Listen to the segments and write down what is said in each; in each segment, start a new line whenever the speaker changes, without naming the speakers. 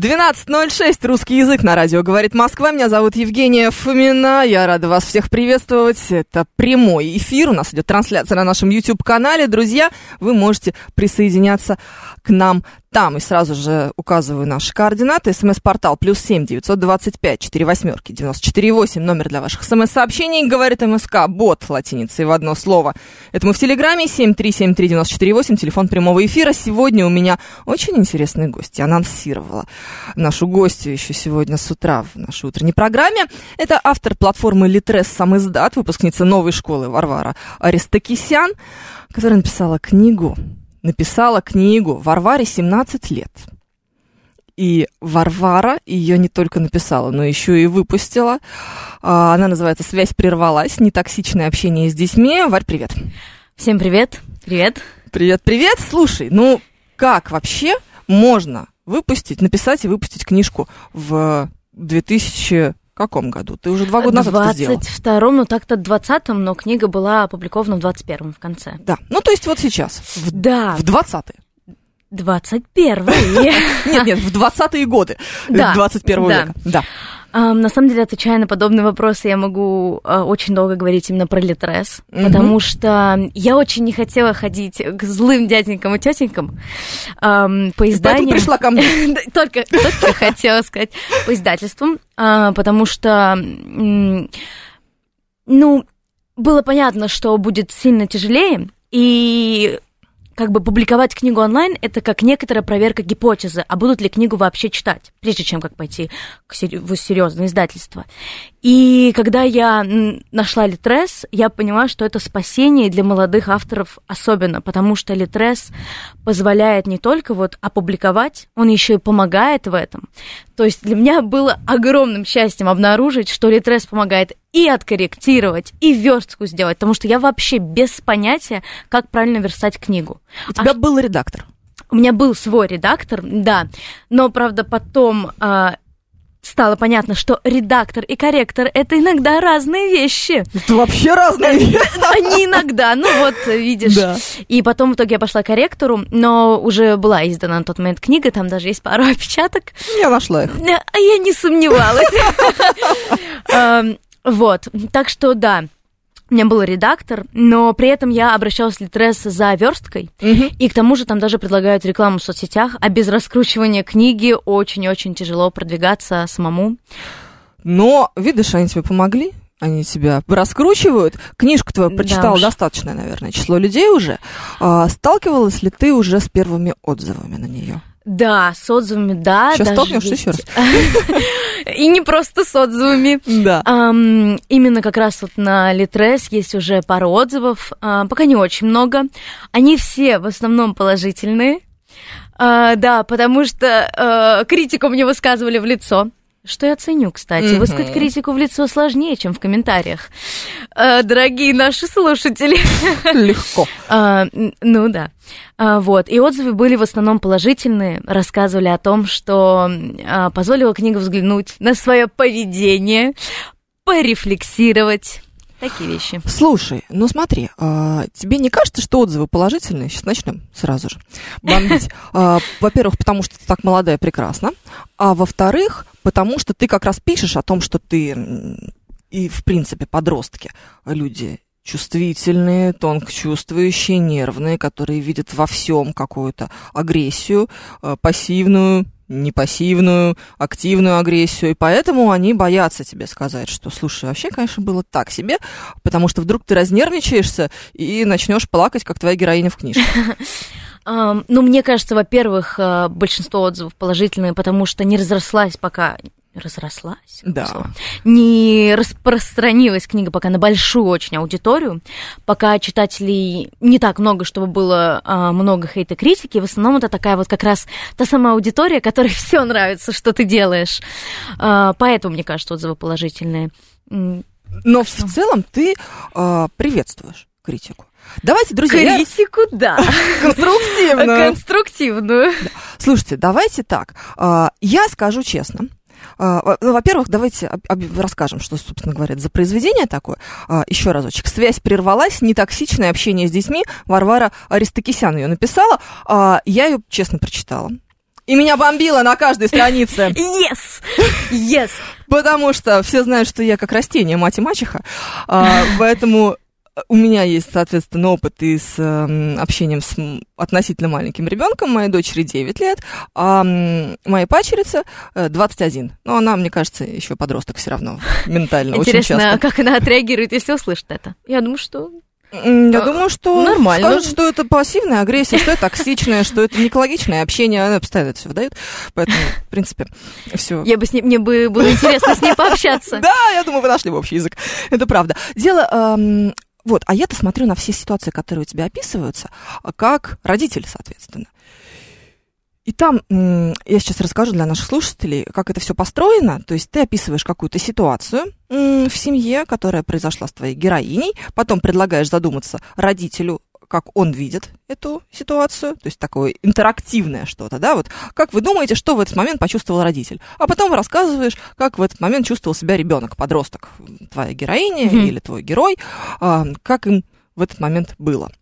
12.06, русский язык на радио «Говорит Москва». Меня зовут Евгения Фомина. Я рада вас всех приветствовать. Это прямой эфир. У нас идет трансляция на нашем YouTube-канале. Друзья, вы можете присоединяться к нам там. И сразу же указываю наши координаты. СМС-портал плюс семь девятьсот двадцать пять четыре восьмерки девяносто четыре восемь. Номер для ваших СМС-сообщений. Говорит МСК. Бот латиницей в одно слово. Это мы в Телеграме. Семь три семь три девяносто четыре восемь. Телефон прямого эфира. Сегодня у меня очень интересный гость. Я анонсировала нашу гостью еще сегодня с утра в нашей утренней программе. Это автор платформы Литрес сам издат, выпускница новой школы Варвара Аристокисян, которая написала книгу написала книгу Варваре 17 лет. И Варвара ее не только написала, но еще и выпустила. А, Она называется «Связь прервалась. Нетоксичное общение с детьми». Варь, привет.
Всем привет. Привет.
Привет, привет. Слушай, ну как вообще можно выпустить, написать и выпустить книжку в 2000 каком году? Ты уже два года назад это сделал.
В 22-м, ну так-то 20-м, но книга была опубликована в 21-м в конце.
Да, ну то есть вот сейчас, в,
Да,
в 20-е.
21-й.
Нет, нет, в 20-е годы
Да,
21
да.
века. Да.
Ам, На самом деле, отвечая на подобные вопросы, я могу а, очень долго говорить именно про Литрес,
Мгм.
потому что я очень не хотела ходить к злым дяденькам и тетенькам ам, по
Поэтому
изданиям.
пришла ко мне.
Только, только хотела сказать по издательствам, а, потому что, ну, было понятно, что будет сильно тяжелее, и как бы публиковать книгу онлайн это как некоторая проверка гипотезы, а будут ли книгу вообще читать, прежде чем как пойти в серьезное издательство. И когда я нашла Литрес, я поняла, что это спасение для молодых авторов особенно, потому что Литрес позволяет не только вот опубликовать, он еще и помогает в этом. То есть для меня было огромным счастьем обнаружить, что Литрес помогает и откорректировать, и верстку сделать, потому что я вообще без понятия, как правильно верстать книгу.
У тебя был редактор.
У меня был свой редактор, да, но, правда, потом а, стало понятно, что редактор и корректор — это иногда разные вещи.
Это вообще разные вещи.
Они иногда, ну вот, видишь.
Да.
И потом в итоге я пошла к корректору, но уже была издана на тот момент книга, там даже есть пару опечаток.
Я нашла их.
А я не сомневалась. Эм, Вот, так что да, у меня был редактор, но при этом я обращалась в Литрес за версткой, и к тому же там даже предлагают рекламу в соцсетях, а без раскручивания книги очень-очень тяжело продвигаться самому.
Но, видишь, они тебе помогли. Они тебя раскручивают. Книжку твою
Да
прочитало
уж.
достаточное, наверное, число людей уже. А, сталкивалась ли ты уже с первыми отзывами на нее?
Да, с отзывами, да.
Сейчас
есть.
еще раз.
И не просто с отзывами.
Да.
Именно как раз вот на Литрес есть уже пара отзывов, а, пока не очень много. Они все в основном положительные. А, да, потому что а, критику мне высказывали в лицо. Что я ценю, кстати.
Мгм.
Высказать критику в лицо сложнее, чем в комментариях. А, дорогие наши слушатели.
Легко.
Н- ну да. А, вот. И отзывы были в основном положительные. Рассказывали о том, что а, позволила книга взглянуть на свое поведение, порефлексировать. Такие вещи.
Слушай, ну смотри, а, тебе не кажется, что отзывы положительные? Сейчас начнем сразу же бомбить. А, Во-первых, потому что ты так молодая, прекрасно. А во-вторых, потому что ты как раз пишешь о том, что ты и, в принципе, подростки, люди чувствительные, тонко чувствующие, нервные, которые видят во всем какую-то агрессию, э, пассивную, активную агрессию, и поэтому они боятся тебе сказать, что, слушай, вообще, конечно, было так себе, потому что вдруг ты разнервничаешься и начнешь плакать, как твоя героиня в книжке.
Ну, мне кажется, во-первых, а, большинство отзывов положительные, потому что не разрослась пока разрослась,
Да.
слово, не распространилась книга пока на большую очень аудиторию, пока читателей не так много, чтобы было а, много хейта критики, в основном это такая вот как раз та самая аудитория, которой все нравится, что ты делаешь. А, поэтому, мне кажется, отзывы положительные.
Но в целом ты а, приветствуешь критику. Давайте, друзья, я-
Критику, да.
конструктивно.
Конструктивную.
Слушайте, давайте так. а, Я скажу честно. А, ну, Во-первых, давайте расскажем, что, собственно говоря, за произведение такое. А, Еще разочек. Связь прервалась, нетоксичное общение с детьми. Варвара Аристокисян ее написала. А, Я ее честно прочитала. И меня бомбило на каждой странице.
Yes! Yes!
Потому что все знают, что я как растение, мать и мачеха. Поэтому у меня есть, соответственно, опыт и с эм, общением с относительно маленьким ребенком. Моей дочери 9 лет, а моей пачерице э, 21. Но она, мне кажется, еще подросток все равно ментально очень
Интересно,
часто.
как она отреагирует, если услышит это? Я думаю, что
Я
Э,
думаю, что
нормально.
скажут, что это пассивная агрессия, что это токсичное, что это не экологичное общение. Она постоянно это все выдает. Поэтому, в принципе, все.
я бы с ней, мне бы было интересно с ней пообщаться.
Да, я думаю, вы нашли общий язык. Это правда. Дело... вот, а я-то смотрю на все ситуации, которые у тебя описываются, а, как родитель, соответственно. И там, я сейчас расскажу для наших слушателей, как это все построено. То есть ты описываешь какую-то ситуацию в семье, которая произошла с твоей героиней, потом предлагаешь задуматься родителю, как он видит эту ситуацию, то есть такое интерактивное что-то, да, вот как вы думаете, что в этот момент почувствовал родитель? А потом рассказываешь, как в этот момент чувствовал себя ребенок, подросток, твоя героиня
Мгм.
или твой герой, а, как им в этот момент было.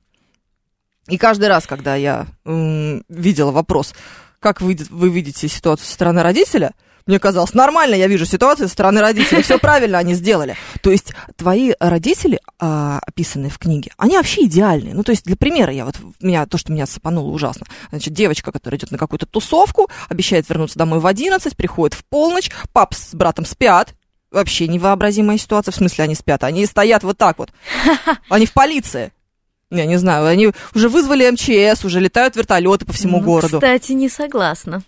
И каждый раз, когда я м, видела вопрос, как вы, вы видите ситуацию со стороны родителя, мне казалось, нормально я вижу ситуацию со стороны родителей, все правильно они сделали. То есть твои родители, а, описанные в книге, они вообще идеальные. Ну, то есть для примера, я вот, меня, то, что меня сапануло ужасно. Значит, девочка, которая идет на какую-то тусовку, обещает вернуться домой в 11, приходит в полночь, пап с братом спят, Вообще невообразимая ситуация, в смысле они спят, они стоят вот так вот, они в полиции. Я не знаю, они уже вызвали МЧС, уже летают вертолеты по всему
Ну,
городу.
Кстати, не согласна.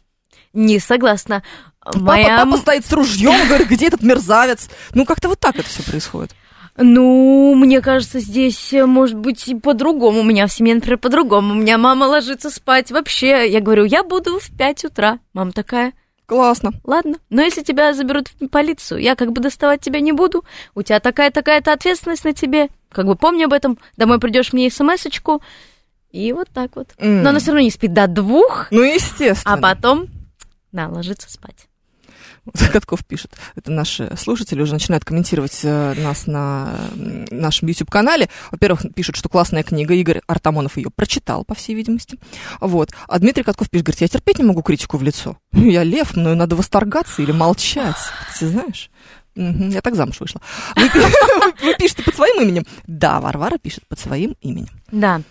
Не согласна.
Папа,
Моя...
папа стоит с ружьем, говорит, где этот мерзавец? Ну, как-то вот так это все происходит.
Ну, мне кажется, здесь э, может быть по-другому. У меня в семье, например, по-другому. У меня мама ложится спать вообще. Я говорю, я буду в 5 утра. Мама такая,
Классно.
ладно, но если тебя заберут в полицию, я как бы доставать тебя не буду. У тебя такая-такая-то ответственность на тебе. Как бы помни об этом. Домой придешь мне смс-очку. И вот так вот.
М.
Но она все равно не спит до двух,
Ну, естественно.
а потом, да, ложится спать.
Катков пишет. Это наши слушатели уже начинают комментировать э, нас на нашем YouTube-канале. Во-первых, пишут, что классная книга. Игорь Артамонов ее прочитал, по всей видимости. Вот. А Дмитрий Катков пишет, говорит, я терпеть не могу критику в лицо. Я лев, мною надо восторгаться или молчать. Ты знаешь? Мгм, я так замуж вышла. Вы, вы пишете под своим именем? Да, Варвара пишет под своим именем.
Да.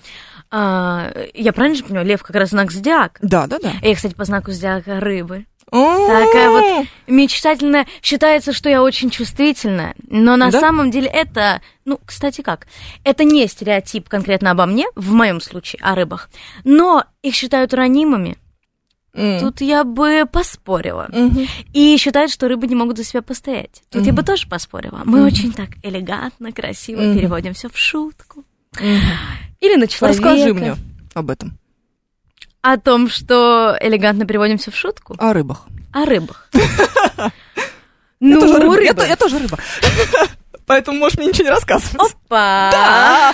А, я правильно же понимаю, лев как раз знак зодиака.
Да, да, да.
Я, кстати, по знаку зодиака рыбы.
Такая
вот мечтательная. Считается, что я очень чувствительная, но на
Да?
самом деле это, ну, кстати, как? Это не стереотип конкретно обо мне, в моем случае, о рыбах, но их считают ранимыми. Тут я бы поспорила. И считают, что рыбы не могут за себя постоять. Тут я бы тоже поспорила. Мы очень так элегантно, красиво
Мгм.
переводим все в шутку. Или на человека.
Расскажи мне об этом.
О том, что элегантно переводим все в шутку.
О рыбах.
О рыбах. Ну,
рыба. Я, я тоже рыба. Поэтому можешь мне ничего не рассказывать.
Опа!
Да,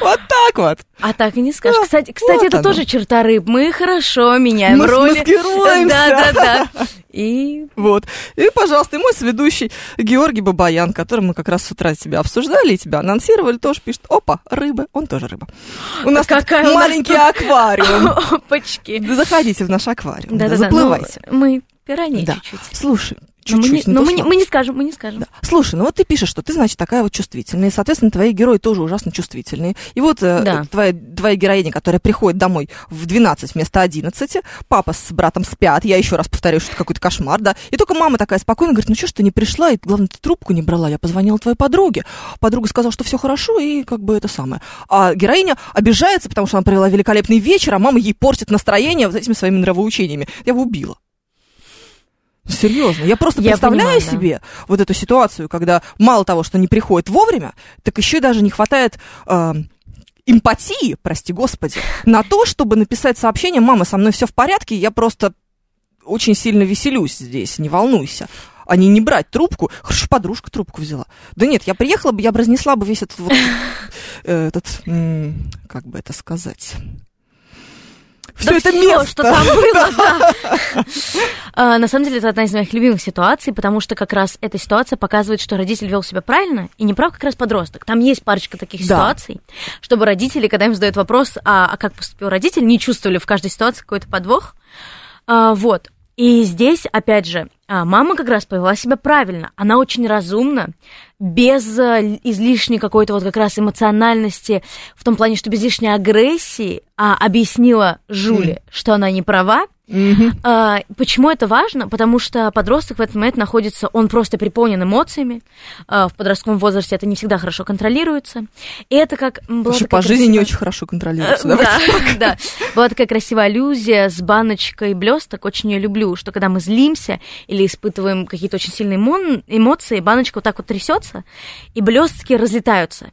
вот так вот.
А так и не скажешь. Кстати, кстати,
вот
это
оно.
тоже черта рыб. Мы хорошо меняем
Мы
роли.
смаскируемся.
Да, да, да. И
Вот. И, пожалуйста, и мой сведущий Георгий Бабаян, которым мы как раз с утра тебя обсуждали и тебя анонсировали, тоже пишет, опа, рыба, он тоже рыба. У нас
какая у нас
маленький
тут-
аквариум.
опачки.
Заходите в наш аквариум, да,
Да, да.
заплывайте.
Мы пираньи
Да.
чуть-чуть.
Слушай,
Но мы не-
чуть-чуть,
но
то
мы не- мы не скажем, мы не скажем.
Да. Слушай, ну вот ты пишешь, что ты, значит, такая вот чувствительная, и, соответственно, твои герои тоже ужасно чувствительные. И вот э,
Да.
твоя, твоя героиня, которая приходит домой в 12 вместо 11, папа с братом спят, я еще раз повторяю, что это какой-то кошмар, да, и только мама такая спокойно говорит, ну что ж ты не пришла, и главное, ты трубку не брала, я позвонила твоей подруге. Подруга сказала, что все хорошо, и как бы это самое. А героиня обижается, потому что она провела великолепный вечер, а мама ей портит настроение вот этими своими нравоучениями. Я бы убила. Серьезно. Я просто
Я
представляю
понимаю, да.
себе вот эту ситуацию, когда мало того, что не приходит вовремя, так еще даже не хватает э, эмпатии, прости господи, на то, чтобы написать сообщение «Мама, со мной все в порядке, я просто очень сильно веселюсь здесь, не волнуйся». А не, не брать трубку. Хорошо, подружка трубку взяла. Да нет, я приехала бы, я бы разнесла бы весь этот вот, э, этот, как бы это сказать... Все
Да
это
всё,
место.
что там было, да. А, На самом деле, это одна из моих любимых ситуаций, потому что как раз эта ситуация показывает, что родитель вел себя правильно, и не прав как раз подросток. Там есть парочка таких
Да.
ситуаций, чтобы родители, когда им задают вопрос, а, а как поступил родитель, не чувствовали в каждой ситуации какой-то подвох. А, вот. И здесь, опять же, мама как раз повела себя правильно. Она очень разумна, без а, излишней какой-то вот как раз эмоциональности, в том плане, что без лишней агрессии, а объяснила Жуле, что она не права.
Мгм.
А, почему это важно? Потому что подросток в этот момент находится, он просто переполнен эмоциями. А, в подростковом возрасте это не всегда хорошо контролируется. И это как...
Слушай, по жизни не
красивая-
очень хорошо
Э,
контролируется.
Да,
давайте.
да. Была такая красивая аллюзия с баночкой блесток. Очень ее люблю, что когда мы злимся или испытываем какие-то очень сильные эмоции, баночка вот так вот трясется, и блестки разлетаются.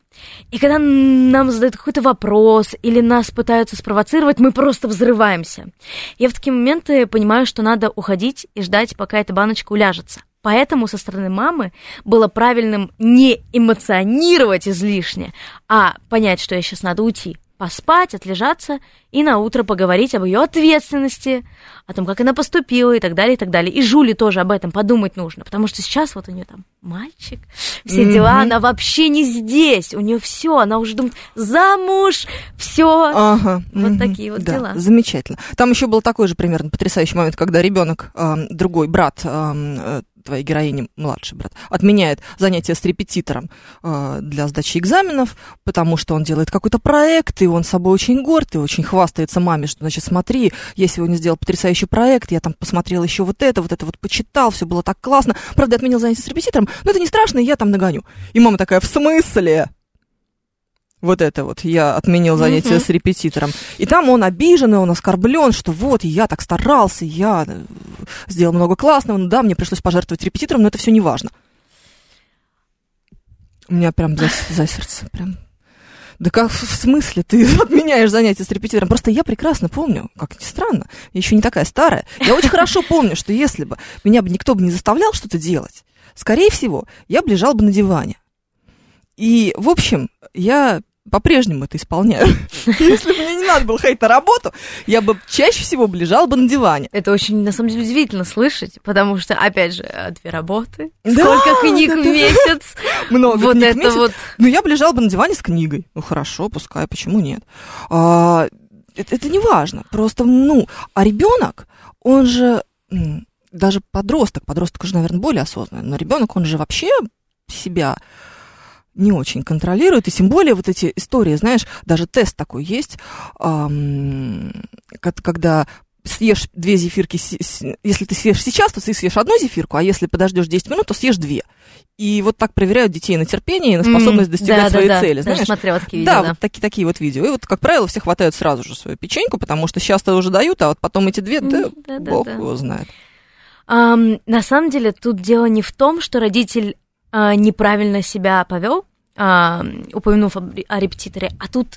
И когда нам задают какой-то вопрос или нас пытаются спровоцировать, мы просто взрываемся. Я в такие моменты понимаю, что надо уходить и ждать, пока эта баночка уляжется. Поэтому со стороны мамы было правильным не эмоционировать излишне, а понять, что я сейчас надо уйти, поспать, отлежаться и на утро поговорить об ее ответственности, о том, как она поступила и так далее, и так далее. И Жули тоже об этом подумать нужно, потому что сейчас вот у нее там мальчик, все дела,
Мгм.
она вообще не здесь, у нее все, она уже думает, замуж, все.
Ага.
Вот
мгм.
такие вот
Да,
дела.
Замечательно. Там еще был такой же примерно потрясающий момент, когда ребенок, эм, другой брат э, твоей героини, младший брат, отменяет занятия с репетитором э, для сдачи экзаменов, потому что он делает какой-то проект, и он собой очень горд, и очень хвастается маме, что, значит, смотри, я сегодня сделал потрясающий проект, я там посмотрел еще вот это, вот это вот почитал, все было так классно. Правда, отменил занятия с репетитором, но это не страшно, я там нагоню. И мама такая, в смысле? Вот это вот, я отменил занятие
Мгм.
с репетитором. И там он обижен, и он оскорблен, что вот, я так старался, я э, сделал много классного, ну да, мне пришлось пожертвовать репетитором, но это все не важно. У меня прям за, за сердце, прям... Да как в смысле ты отменяешь занятия с репетитором? Просто я прекрасно помню, как ни странно, я еще не такая старая. Я очень хорошо помню, что если бы меня бы никто бы не заставлял что-то делать, скорее всего, я бы лежал бы на диване. И, в общем, я по-прежнему это исполняю. Если бы мне не надо было ходить на работу, я бы чаще всего бы лежала бы на диване.
Это очень, на самом деле, удивительно слышать, потому что, опять же, э, две работы, сколько книг в месяц,
Много
вот
книг в
это
месяц.
вот...
Ну, я бы лежала бы на диване с книгой. Ну, хорошо, пускай, почему нет? А, это, это не важно. Просто, ну, а ребенок, он же даже подросток, подросток уже, наверное, более осознанный, но ребенок, он же вообще себя не очень контролирует, и тем более вот эти истории, знаешь, даже тест такой есть, ко- когда съешь две зефирки, если ты съешь сейчас, то ты съешь одну зефирку, а если подождешь 10 минут, то съешь две. И вот так проверяют детей на терпение и на способность
М,
достигать
да,
своей
да, да.
цели,
Даже
знаешь?
смотрела такие
да,
видео, да.
вот такие, такие вот видео. И вот, как правило, все хватают сразу же свою печеньку, потому что сейчас-то уже дают, а вот потом эти две, да,
М, да, да,
бог
да.
его знает.
Ам, на самом деле тут дело не в том, что родитель а, неправильно себя повел, упомянув об- о репетиторе, а тут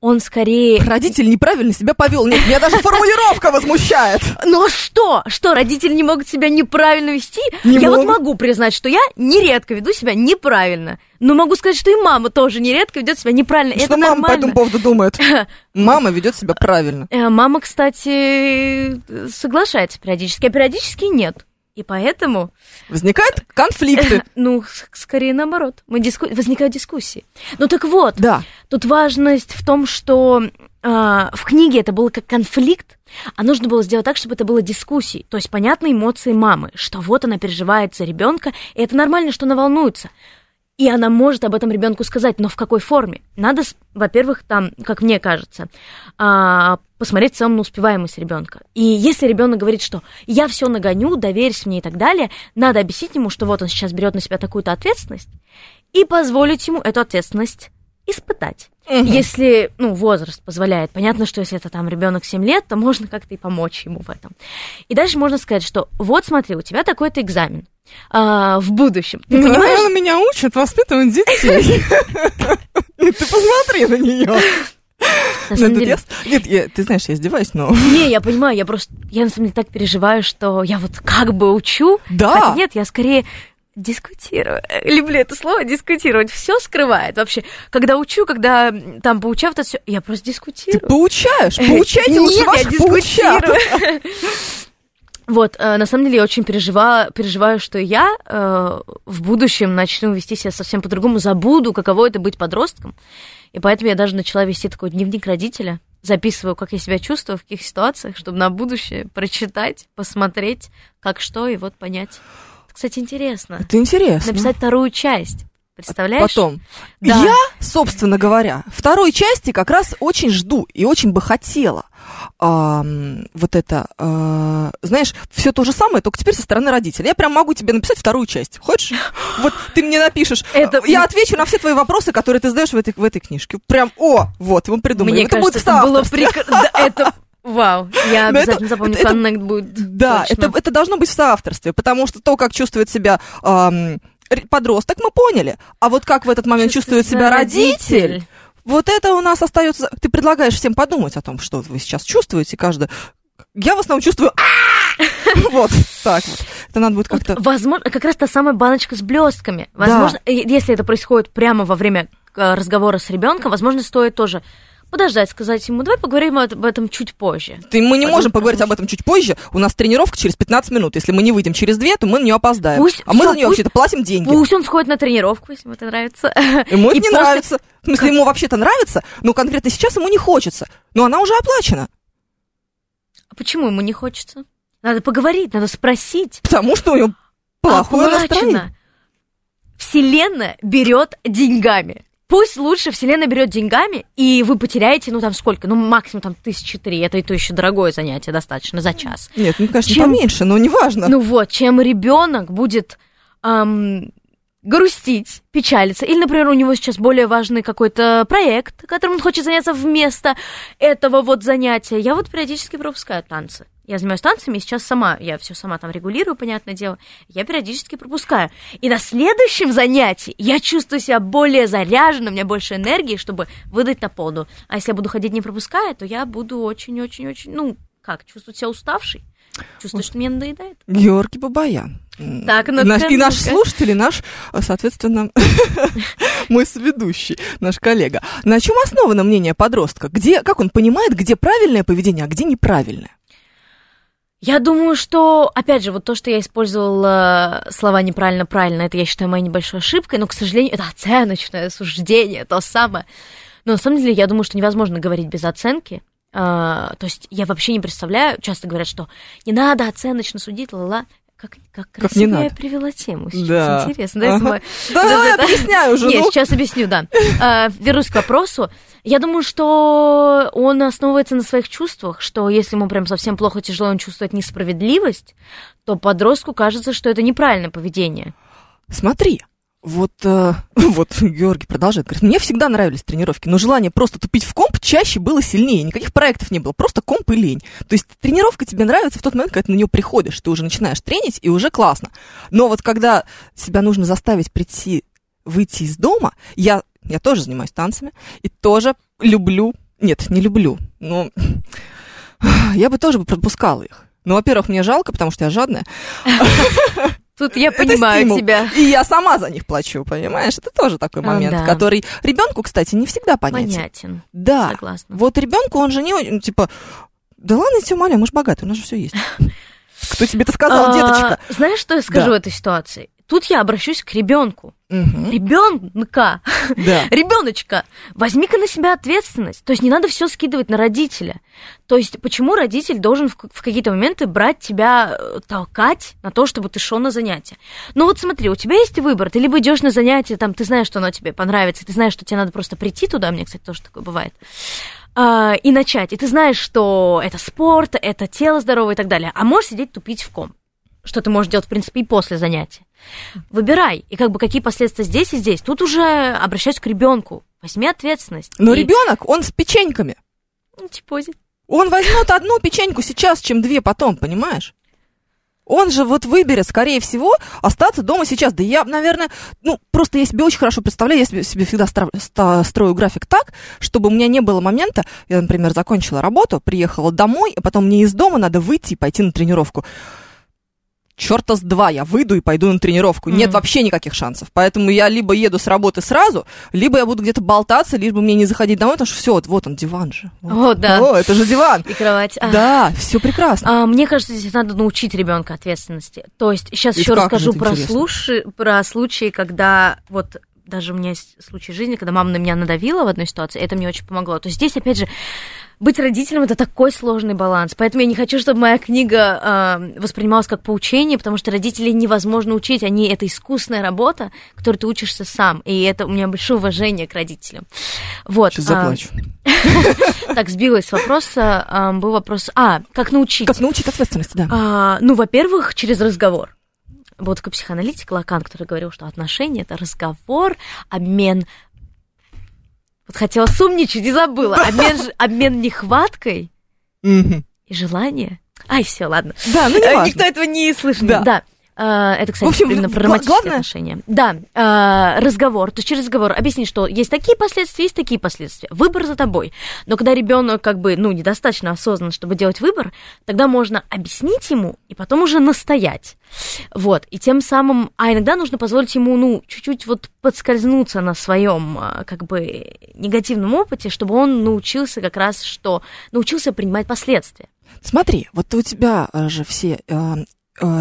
он скорее...
Родитель неправильно себя повел. Нет, меня даже формулировка возмущает.
Ну а что? Что, родители не могут себя неправильно вести?
Не
я вот
могут.
могу признать, что я нередко веду себя неправильно. Но могу сказать, что и мама тоже нередко ведет себя неправильно.
Что
Это
мама по
нормально.
этому поводу думает? Мама ведет себя правильно.
Э, Мама, кстати, соглашается периодически, а периодически нет. И поэтому,
Возникают конфликты.
ну, скорее наоборот, мы диску... возникают дискуссии. Ну так вот,
Да.
тут важность в том, что а, в книге это было как конфликт, а нужно было сделать так, чтобы это было дискуссией. То есть понятны эмоции мамы, что вот она переживает за ребенка, и это нормально, что она волнуется. И она может об этом ребенку сказать, но в какой форме? Надо, во-первых, там, как мне кажется, а, посмотреть в целом на успеваемость ребенка. И если ребенок говорит, что я все нагоню, доверься мне и так далее, надо объяснить ему, что вот он сейчас берет на себя такую-то ответственность, и позволить ему эту ответственность испытать. Если, ну, возраст позволяет. Понятно, что если это там ребенок 7 лет, то можно как-то и помочь ему в этом. И дальше можно сказать, что вот смотри, у тебя такой-то экзамен а, в будущем. Ты
Ну,
понимаешь?
она меня учат воспитывать детей. Ты посмотри на нее.
На самом деле-
Нет, я- ты знаешь, я издеваюсь, но...
Не, я понимаю, я просто, я на самом деле так переживаю, что я вот как бы учу.
Да.
Хотя нет, я скорее дискутирую. Люблю это слово, дискутировать. Все скрывает вообще. Когда учу, когда там поучав, это все, я просто
Ты
дискутирую.
поучаешь, поучайте лучше ваших поучат.
Вот, э, на самом деле я очень переживаю, переживаю, что я э, в будущем начну вести себя совсем по-другому, забуду, каково это быть подростком. И поэтому я даже начала вести такой дневник родителя, записываю, как я себя чувствую, в каких ситуациях, чтобы на будущее прочитать, посмотреть, как что, и вот понять. Это, кстати, интересно.
Это интересно.
Написать вторую часть. Представляешь?
Потом.
Да.
Я, собственно говоря, второй части как раз очень жду и очень бы хотела. ам, вот это, а, знаешь, все то же самое, только теперь со стороны родителей. Я прям могу тебе написать вторую часть. Хочешь? Вот ты мне напишешь.
Это-
Я отвечу на все твои вопросы, которые ты задаешь в этой, в этой книжке. Прям, о, вот, мы придумали.
Мне
это
кажется,
будет
это было прекрасно. Это... Вау, я
Но это-
обязательно запомню,
это- это-
коннект будет.
Да,
точно.
это, это должно быть в соавторстве, потому что то, как чувствует себя р- подросток, мы поняли. А вот как в этот момент чувствует, себя родитель, вот это у нас остается. Ты предлагаешь всем подумать о том, что вы сейчас чувствуете, каждый. Я в основном чувствую. Вот так вот. Это надо будет как-то.
Возможно, как раз та самая баночка с блестками. Возможно, э, если это происходит прямо во время э, разговора с ребенком, возможно, стоит тоже подождать, сказать ему, давай поговорим об этом чуть позже.
Ты- мы не
Подумай,
можем поговорить об этом чуть позже. У нас тренировка через 15 минут. Если мы не выйдем через 2, то мы на нее опоздаем.
Пусть-
а мы за нее вообще-то платим деньги.
Пусть он сходит на тренировку, если ему это нравится.
Ему это не
после-
нравится. В смысле, ему вообще-то нравится, но конкретно сейчас ему не хочется. Но она уже оплачена.
А Почему ему не хочется? Надо поговорить, надо спросить.
Потому что у него плохое настроение.
Оплачено. Вселенная берет деньгами. Пусть лучше Вселенная берет деньгами, и вы потеряете, ну там сколько, ну максимум там тысячи три, это и то еще дорогое занятие достаточно за час.
Нет, ну, конечно,
Чем-
поменьше, но неважно.
Ну вот, чем ребенок будет ам, грустить, печалиться, или, например, у него сейчас более важный какой-то проект, которым он хочет заняться вместо этого вот занятия. Я вот периодически пропускаю танцы. Я занимаюсь танцами, и сейчас сама, я все сама там регулирую, понятное дело, я периодически пропускаю. И на следующем занятии я чувствую себя более заряженной, у меня больше энергии, чтобы выдать на полную. А если я буду ходить не пропуская, то я буду очень-очень-очень, ну, как, чувствовать себя уставшей, чувствовать, что мне надоедает.
Георгий Бабаян.
Так, ну-ка,
наш, и наш слушатель, и наш, соответственно, мой соведущий, наш коллега. На чем основано мнение подростка? Где, как он понимает, где правильное поведение, а где неправильное?
Я думаю, что, опять же, вот то, что я использовала слова неправильно-правильно, это я считаю моей небольшой ошибкой, но, к сожалению, это оценочное суждение, то самое. Но на самом деле я думаю, что невозможно говорить без оценки. А, то есть я вообще не представляю, часто говорят, что не надо оценочно судить, ла-ла. Как, как
Как не
красиво я
надо.
привела тему сейчас.
Да.
Интересно, да,
Ага.
если мы-
Да,
Да-да-да.
объясняю уже.
Нет,
ну.
сейчас объясню, да. А, Вернусь к вопросу. Я думаю, что он основывается на своих чувствах, что если ему прям совсем плохо, тяжело, он чувствует несправедливость, то подростку кажется, что это неправильное поведение.
Смотри, вот, э, вот Георгий продолжает, говорит, мне всегда нравились тренировки, но желание просто тупить в комп чаще было сильнее, никаких проектов не было, просто комп и лень. То есть тренировка тебе нравится в тот момент, когда ты на нее приходишь, ты уже начинаешь тренить, и уже классно. Но вот когда себя нужно заставить прийти, выйти из дома, я, я тоже занимаюсь танцами, и тоже люблю, нет, не люблю, но я бы тоже пропускала их. Ну, во-первых, мне жалко, потому что я жадная.
Тут я понимаю
стимул.
тебя.
И я сама за них плачу, понимаешь? Это тоже такой
А,
момент,
да.
который ребенку, кстати, не всегда понятен.
Понятен.
Да.
Согласна.
Вот ребенку он же не ну, типа, да ладно, я тебя умоляю, мы же богатые, у нас же все есть. Кто тебе это сказал,
А,
деточка?
Знаешь, что я скажу в этой ситуации? Тут я обращусь к ребенку.
Мгм.
Ребенка.
Да.
Ребеночка, возьми-ка на себя ответственность. То есть не надо все скидывать на родителя. То есть почему родитель должен в, в какие-то моменты брать тебя, э, толкать на то, чтобы ты шел на занятия? Ну вот смотри, у тебя есть выбор. Ты либо идешь на занятия, там, ты знаешь, что оно тебе понравится, ты знаешь, что тебе надо просто прийти туда, мне, кстати, тоже такое бывает, а, и начать. И ты знаешь, что это спорт, это тело здоровое и так далее. А можешь сидеть тупить в ком. Что ты можешь делать, в принципе, и после занятия. Выбирай. И как бы какие последствия здесь и здесь. Тут уже обращаюсь к ребенку. возьми ответственность.
Но
И-
ребенок, он с печеньками.
Ну, типозит.
Он возьмет одну печеньку сейчас, чем две потом, понимаешь? Он же вот выберет, скорее всего, остаться дома сейчас. Да я, наверное, ну, просто я себе очень хорошо представляю, я себе, себе всегда стра- ста- строю график так, чтобы у меня не было момента, я, например, закончила работу, приехала домой, и потом мне из дома надо выйти и пойти на тренировку. Черта с два, я выйду и пойду на тренировку. Нет
Мгм.
вообще никаких шансов. Поэтому я либо еду с работы сразу, либо я буду где-то болтаться, либо мне не заходить домой, потому что все, вот, вот он, диван же. Вот.
О, да.
О, это же диван.
И кровать.
Да, все прекрасно.
А, мне кажется, здесь надо научить ребенка ответственности. То есть сейчас еще расскажу про, слуши, про случаи, когда вот даже у меня есть случай жизни, когда мама на меня надавила в одной ситуации, это мне очень помогло. То есть здесь, опять же, быть родителем это такой сложный баланс. Поэтому я не хочу, чтобы моя книга э, воспринималась как поучение, потому что родителей невозможно учить. Они это искусная работа, которой ты учишься сам. И это у меня большое уважение к родителям. Вот.
Сейчас
а,
заплачу.
так, сбилась с вопроса. а, был вопрос. А, как научить?
Как научить ответственности, да.
А, ну, во-первых, через разговор. Вот психоаналитик Лакан, который говорил, что отношения это разговор, обмен. Вот хотела сумничать и забыла. Обмен, обмен нехваткой и желание. Ай, все, ладно.
Да, ну не
Э,
важно.
Никто этого не слышит.
Да.
Да. А, Это, кстати,
В общем,
именно про романтические
главное-
отношения. Да, а, разговор. То есть через разговор объяснить, что есть такие последствия, есть такие последствия. Выбор за тобой. Но когда ребенок как бы, ну, недостаточно осознан, чтобы делать выбор, тогда можно объяснить ему и потом уже настоять. Вот. И тем самым, а иногда нужно позволить ему, ну, чуть-чуть вот подскользнуться на своем, а, как бы, негативном опыте, чтобы он научился как раз, что научился принимать последствия.
Смотри, вот у тебя же все э,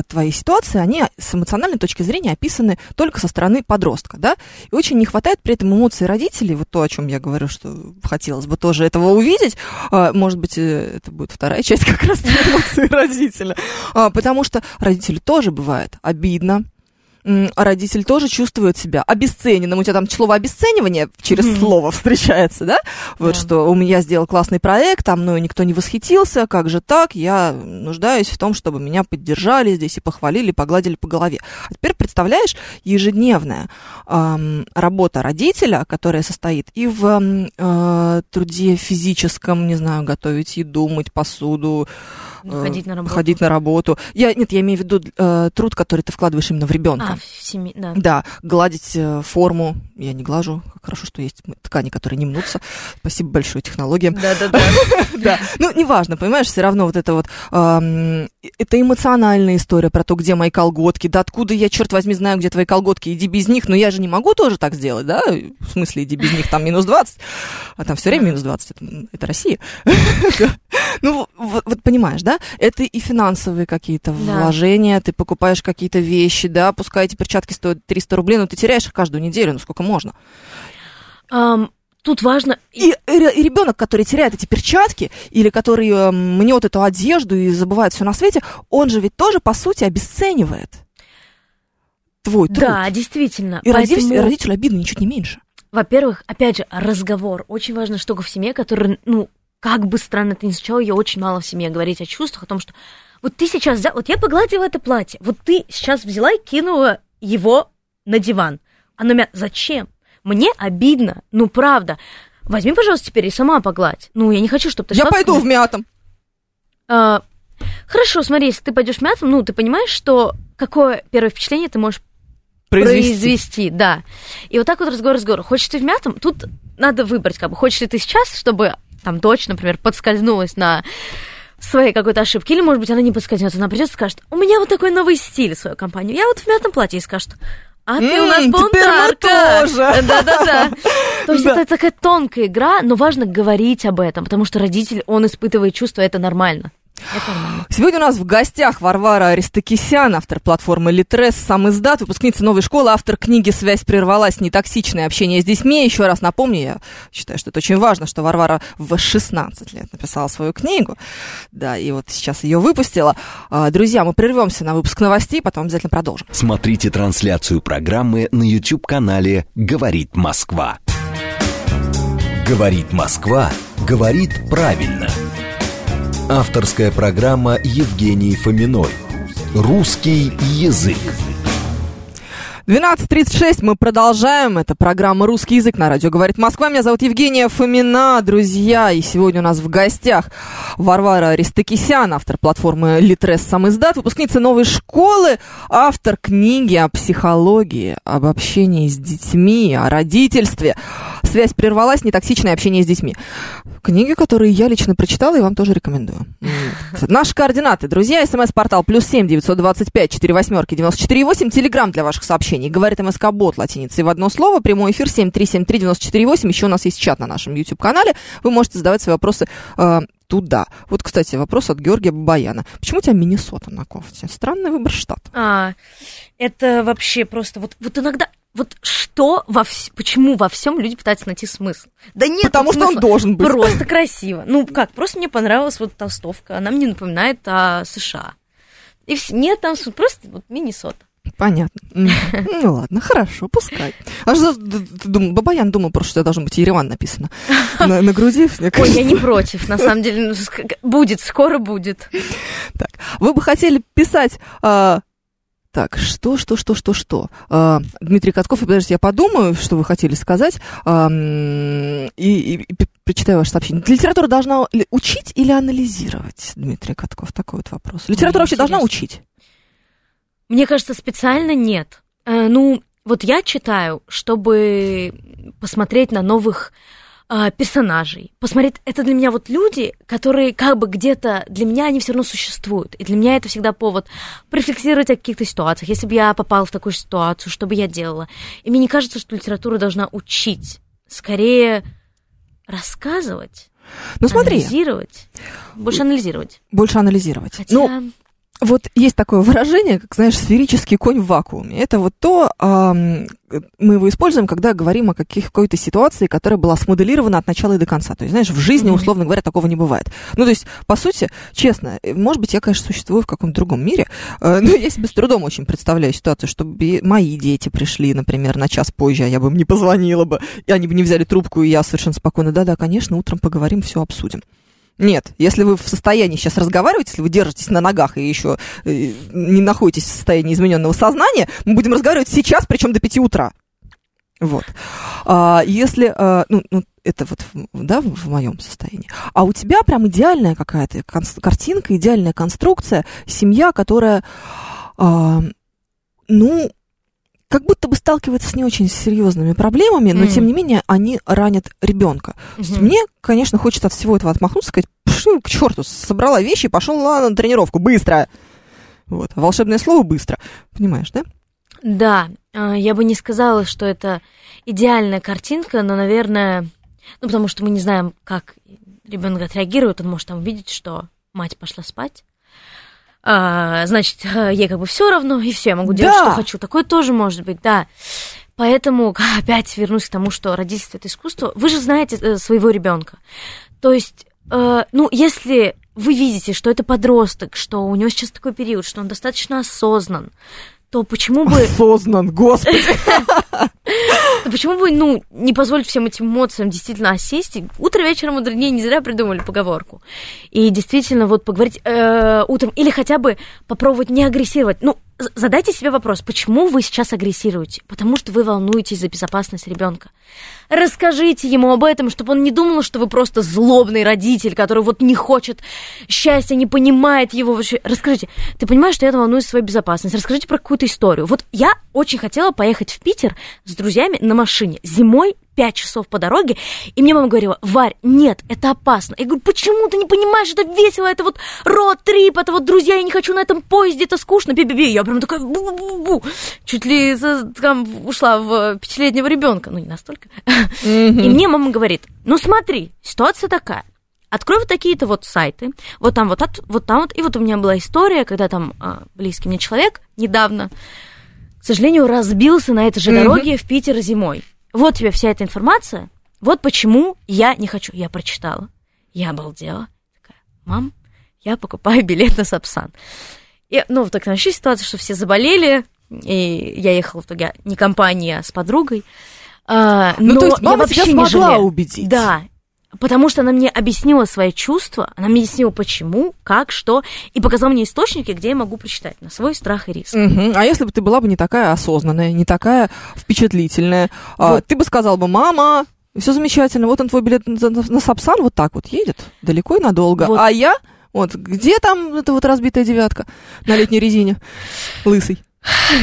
твои ситуации, они с эмоциональной точки зрения описаны только со стороны подростка, да? И очень не хватает при этом эмоций родителей, вот то, о чем я говорю, что хотелось бы тоже этого увидеть. А, Может быть, э, это будет вторая часть как раз про эмоции родителя. А, Потому что родителю тоже бывает обидно, родитель тоже чувствует себя обесцененным. У тебя там слово обесценивание через
Мгм.
слово встречается, да? Вот
Да.
что у меня сделал классный проект, а мною никто не восхитился, как же так? Я нуждаюсь в том, чтобы меня поддержали здесь и похвалили, погладили по голове. А теперь представляешь, ежедневная ам, работа родителя, которая состоит и в э, труде физическом, не знаю, готовить еду, мыть посуду,
Ходить на работу.
ходить на работу. Я, нет, я имею в виду э, труд, который ты вкладываешь именно в ребенка.
А, в семье, да.
Да, гладить э, форму. Я не глажу. Хорошо, что есть ткани, которые не мнутся. Спасибо большое технологиям.
Да-да-да.
Да. Ну, неважно, понимаешь, все равно вот это вот... это эмоциональная история про то, где мои колготки. Да откуда я, черт возьми, знаю, где твои колготки. Иди без них. Но я же не могу тоже так сделать, да? В смысле, иди без них, там минус 20. А там все время минус 20. Это, это Россия. Ну, вот, вот понимаешь, да? Это и финансовые какие-то
Да.
вложения, ты покупаешь какие-то вещи, да, пускай эти перчатки стоят 300 рублей, но ты теряешь их каждую неделю, ну сколько можно.
Ам, Тут важно...
И, и ребенок, который теряет эти перчатки, или который э, мнет эту одежду и забывает все на свете, он же ведь тоже, по сути, обесценивает твой труд.
Да, действительно.
И родитель,
Поэтому,
родителю обидно ничуть не меньше.
Во-первых, опять же, разговор. Очень важная штука в семье, которая, ну, как бы странно это ни звучало, ее очень мало в семье говорить о чувствах, о том, что вот ты сейчас взял, вот я погладила это платье, вот ты сейчас взяла и кинула его на диван. Оно мя... Зачем? Мне обидно, ну правда. Возьми, пожалуйста, теперь и сама погладь. Ну, я не хочу, чтобы ты
Я
шла
пойду в мятом.
А, хорошо, смотри, если ты пойдешь мятом, ну, ты понимаешь, что какое первое впечатление ты можешь произвести, да. И вот так вот разговор, разговор. Хочешь ты в мятом, тут надо выбрать, как бы, хочешь ли ты сейчас, чтобы там дочь, например, подскользнулась на своей какой-то ошибки, или, может быть, она не подскользнется, она придет и скажет, у меня вот такой новый стиль в свою компанию, я вот в мятом платье, и скажет, а ты у нас бунтарка. Да-да-да. То есть
Да.
это такая тонкая игра, но важно говорить об этом, потому что родитель, он испытывает чувства, это нормально.
Сегодня у нас в гостях Варвара Аристокисян, автор платформы Литрес, сам издат, выпускница новой школы, автор книги «Связь прервалась. Нетоксичное общение с детьми». Еще раз напомню, я считаю, что это очень важно, что Варвара в 16 лет написала свою книгу, да, и вот сейчас ее выпустила. А, Друзья, мы прервемся на выпуск новостей, потом обязательно продолжим.
Смотрите трансляцию программы на YouTube-канале «Говорит Москва». «Говорит Москва» говорит правильно. Авторская программа Евгении Фоминой. «Русский язык».
12.36 мы продолжаем. Это программа «Русский язык» на радио «Говорит Москва». Меня зовут Евгения Фомина, друзья. И сегодня у нас в гостях Варвара Аристокисян, автор платформы «Литрес Сам Издат», выпускница новой школы, автор книги о психологии, об общении с детьми, о родительстве. Связь прервалась, нетоксичное общение с детьми. Книги, которые я лично прочитала и вам тоже рекомендую. Наши координаты, друзья, смс-портал плюс семь девятьсот двадцать пять четыре восьмерки девяносто четыре восемь, телеграмм для ваших сообщений. Говорит МСК Бот латиницей в одно слово, прямой эфир семь три семь три девяносто четыре восемь. Еще у нас есть чат на нашем YouTube-канале. Вы можете задавать свои вопросы э, туда. Вот, кстати, вопрос от Георгия Бабаяна. Почему у тебя Миннесота на кофте? Странный выбор штата.
А, это вообще просто вот, вот иногда вот что во вс... почему во всем люди пытаются найти смысл? Да нет,
Потому что
смысла.
он должен быть.
Просто красиво. Ну как, просто мне понравилась вот толстовка. Она мне напоминает о США. И вс... нет там просто вот Миннесота.
Понятно. Ну ладно, хорошо, пускай. А что ты думал? Бабаян думал просто, что это должно быть Ереван написано на, на груди. мне
Ой,
кажется.
я не против, на самом деле. ну, Будет, скоро будет.
Так, вы бы хотели писать... а, так, что, что, что, что, что? А, Дмитрий Катков, подождите, я подумаю, что вы хотели сказать, а, и, и- и прочитаю ваше сообщение. Литература должна учить или анализировать, Дмитрий Катков? Такой вот вопрос. Литература вообще должна
интересно.
учить?
Мне кажется, специально нет. Э, ну, вот я читаю, чтобы посмотреть на новых а, персонажей. Посмотреть, это для меня вот люди, которые как бы где-то, для меня они все равно существуют. И для меня это всегда повод порефлексировать о каких-то ситуациях. Если бы я попала в такую ситуацию, что бы я делала? И мне не кажется, что литература должна учить. Скорее рассказывать,
Ну смотри,
анализировать. Больше анализировать.
больше анализировать.
Хотя...
Ну, Вот есть такое выражение, как, знаешь, сферический конь в вакууме. Это вот то, ам, мы его используем, когда говорим о каких, какой-то ситуации, которая была смоделирована от начала и до конца. То есть, знаешь, в жизни, условно говоря, такого не бывает. Ну, то есть, по сути, честно, э, может быть, я, конечно, существую в каком-то другом мире, э, но я себе с трудом очень представляю ситуацию, чтобы мои дети пришли, например, на час позже, а я бы им не позвонила бы, и они бы не взяли трубку, и я совершенно спокойно, да-да, конечно, утром поговорим, все обсудим. Нет, если вы в состоянии сейчас разговаривать, если вы держитесь на ногах и еще э, не находитесь в состоянии измененного сознания, мы будем разговаривать сейчас, причем до 5 утра. Вот. А, если, а, ну, ну, это вот, да, в моем состоянии. А у тебя прям идеальная какая-то картинка, идеальная конструкция, семья, которая, а, ну, как будто бы сталкивается с не очень серьезными проблемами, но
М.
тем не менее они ранят ребенка. Есть
Мгм.
Мне, конечно, хочется от всего этого отмахнуться, сказать, к черту, собрала вещи и пошла на тренировку, быстро. Вот. А волшебное слово быстро. Понимаешь, да?
Да, э, я бы не сказала, что это идеальная картинка, но, наверное, ну, потому что мы не знаем, как ребенок отреагирует, он может там увидеть, что мать пошла спать. А, значит, э, ей как бы все равно, и все, я могу делать,
Да.
что хочу. Такое тоже может быть, да. Поэтому опять вернусь к тому, что родительство это искусство. Вы же знаете э, своего ребенка. То есть, э, ну, если вы видите, что это подросток, что у него сейчас такой период, что он достаточно осознан, то почему бы
Осознан, господи.
да почему бы, ну, не позволить всем этим эмоциям действительно осесть? И Утро вечером мудренее не зря придумали поговорку. И действительно вот поговорить э, утром или хотя бы попробовать не агрессировать. Ну, задайте себе вопрос, почему вы сейчас агрессируете? Потому что вы волнуетесь за безопасность ребенка. Расскажите ему об этом, чтобы он не думал, что вы просто злобный родитель, который вот не хочет счастья, не понимает его вообще. Расскажите, ты понимаешь, что я волнуюсь за свою безопасность? Расскажите про какую-то историю. Вот я очень хотела поехать в Питер с друзьями на машине зимой 5 часов по дороге, и мне мама говорила, Варь, нет, это опасно. Я говорю, почему ты не понимаешь, это весело, это вот род-трип, это вот друзья, я не хочу на этом поезде, это скучно, би-би-би. Я прям такая, бу-бу-бу, чуть ли там ушла в пятилетнего ребенка, ну не настолько. И мне мама говорит, ну смотри, ситуация такая. Открой вот такие-то вот сайты, вот там вот, от- вот там вот. И вот у меня была история, когда там а, близкий мне человек недавно, к сожалению, разбился на этой же
Мгм.
дороге в Питер зимой. Вот тебе вся эта информация. Вот почему я не хочу. Я прочитала. Я обалдела. Такая, мам, я покупаю билет на Сапсан. И, ну, так началась ситуация, что все заболели, и я ехала в итоге не компания, а с подругой. А,
Ну,
но
то есть
я
мама
вообще
тебя
не
смогла
жалею.
убедить.
Да. Потому что она мне объяснила свои чувства, она мне объяснила, почему, как, что, и показала мне источники, где я могу прочитать на свой страх и риск.
Мгм. А если бы ты была бы не такая осознанная, не такая впечатлительная, а,
Вот.
ты бы сказала бы, мама, все замечательно, вот он твой билет на, на- на Сапсан вот так вот едет, далеко и надолго.
Вот.
А я, вот, где там эта вот разбитая девятка на летней резине, лысый?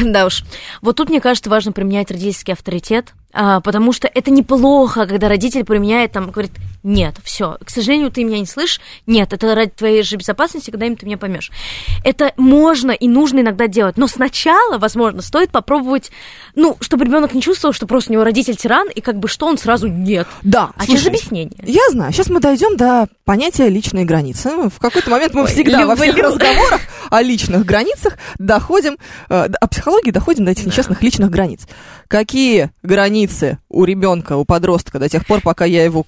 Да уж. Вот тут, мне кажется, важно применять родительский авторитет, а, потому что это неплохо, когда родитель применяет, там, говорит, нет, все, к сожалению, ты меня не слышишь, нет, это ради твоей же безопасности, когда-нибудь ты меня поймешь. Это можно и нужно иногда делать, но сначала, возможно, стоит попробовать, ну, чтобы ребенок не чувствовал, что просто у него родитель тиран, и как бы что он сразу нет.
Да,
А
слушай,
объяснение.
Я знаю. Сейчас мы дойдем до понятия личной границы. Ну, В какой-то момент мы
Ой,
всегда во всех
люблю.
разговорах о личных границах доходим, э, о психологии доходим до этих
Да.
несчастных личных границ. Какие границы у ребенка, у подростка до тех пор, пока я его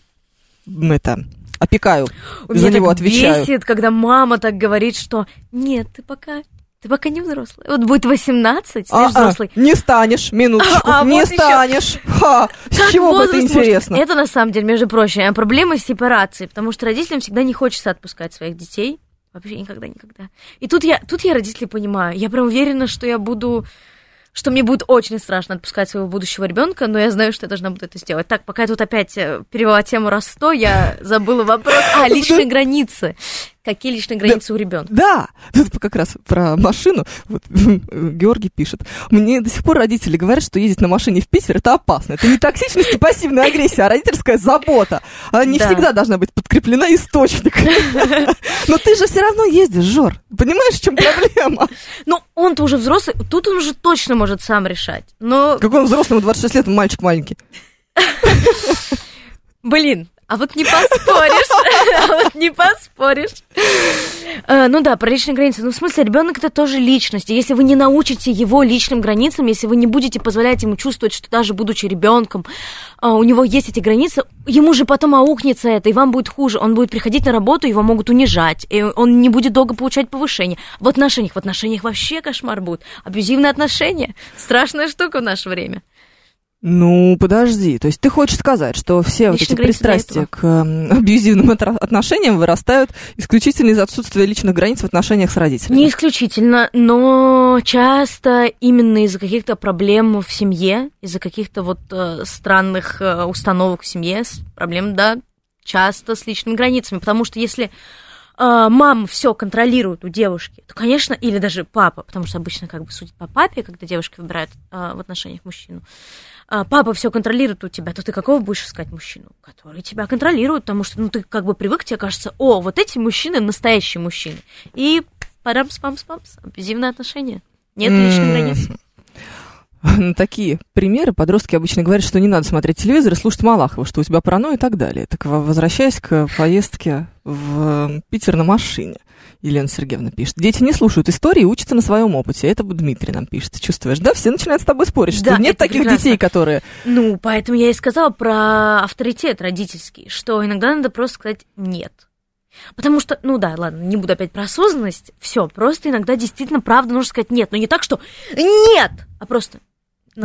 это опекаю,
У
за
меня
него
так
отвечаю?
бесит, когда мама так говорит, что нет, ты пока, ты пока не взрослый. Вот будет 18, станешь
А-а,
взрослый.
не станешь, минуточку,
А,
не
вот
станешь. Ха, с
Как
чего бы это
возраст может-
интересно?
Это на самом деле, между прочим, проблема сепарации, потому что родителям всегда не хочется отпускать своих детей. Вообще никогда, никогда. И тут я, тут я родителей понимаю. Я прям уверена, что я буду что мне будет очень страшно отпускать своего будущего ребенка, но я знаю, что я должна буду это сделать. Так, пока я тут опять э, перевела тему раз сто, я забыла вопрос. А, личные границы. Какие личные границы у ребенка?
Да, тут как раз про машину. Вот Георгий пишет. Мне до сих пор родители говорят, что ездить на машине в Питер это опасно. Это не токсичность и пассивная агрессия, а родительская забота. Она не
Да.
всегда должна быть подкреплена источником. Но ты же все равно ездишь, Жор. Понимаешь, в чем проблема?
Ну, он-то уже взрослый, тут он уже точно может сам решать. Но,
Какой он взрослый, ему 26 лет, он мальчик маленький.
блин, а вот не поспоришь. А вот не поспоришь. Ну да, про личные границы. Ну, в смысле, ребенок это тоже личность. Если вы не научите его личным границам, если вы не будете позволять ему чувствовать, что даже будучи ребенком, у него есть эти границы, ему же потом аукнется это, и вам будет хуже. Он будет приходить на работу, его могут унижать, и он не будет долго получать повышение. В отношениях, в отношениях вообще кошмар будет. Абьюзивные отношения. Страшная штука в наше время.
Ну, подожди. То есть ты хочешь сказать, что все вот эти пристрастия к эм, абьюзивным отношениям вырастают исключительно из отсутствия личных границ в отношениях с родителями?
Не исключительно, но часто именно из-за каких-то проблем в семье, из-за каких-то вот э, странных э, установок в семье, с- проблем, да, часто с личными границами. Потому что если э, мама все контролирует у девушки, то, конечно, или даже папа, потому что обычно как бы судят по папе, когда девушки выбирают э, в отношениях мужчину, папа все контролирует у тебя, то ты какого будешь искать мужчину? Который тебя контролирует, потому что ну, ты как бы привык, тебе кажется, о, вот эти мужчины настоящие мужчины. И парам спам спамс абьюзивные отношения. Нет личных границ.
На такие примеры подростки обычно говорят, что не надо смотреть телевизор и слушать Малахова, что у тебя паранойя и так далее. Так во- возвращаясь к поездке в Питер на машине, Елена Сергеевна пишет. Дети не слушают истории и учатся на своем опыте. Это Дмитрий нам пишет. Чувствуешь, да? Все начинают с тобой спорить, что
Да,
нет таких
прекрасно.
детей, которые...
Ну, поэтому я и сказала про авторитет родительский, что иногда надо просто сказать «нет». Потому что, ну да, ладно, не буду опять про осознанность, все, просто иногда действительно правда нужно сказать «нет», но не так, что «нет», а просто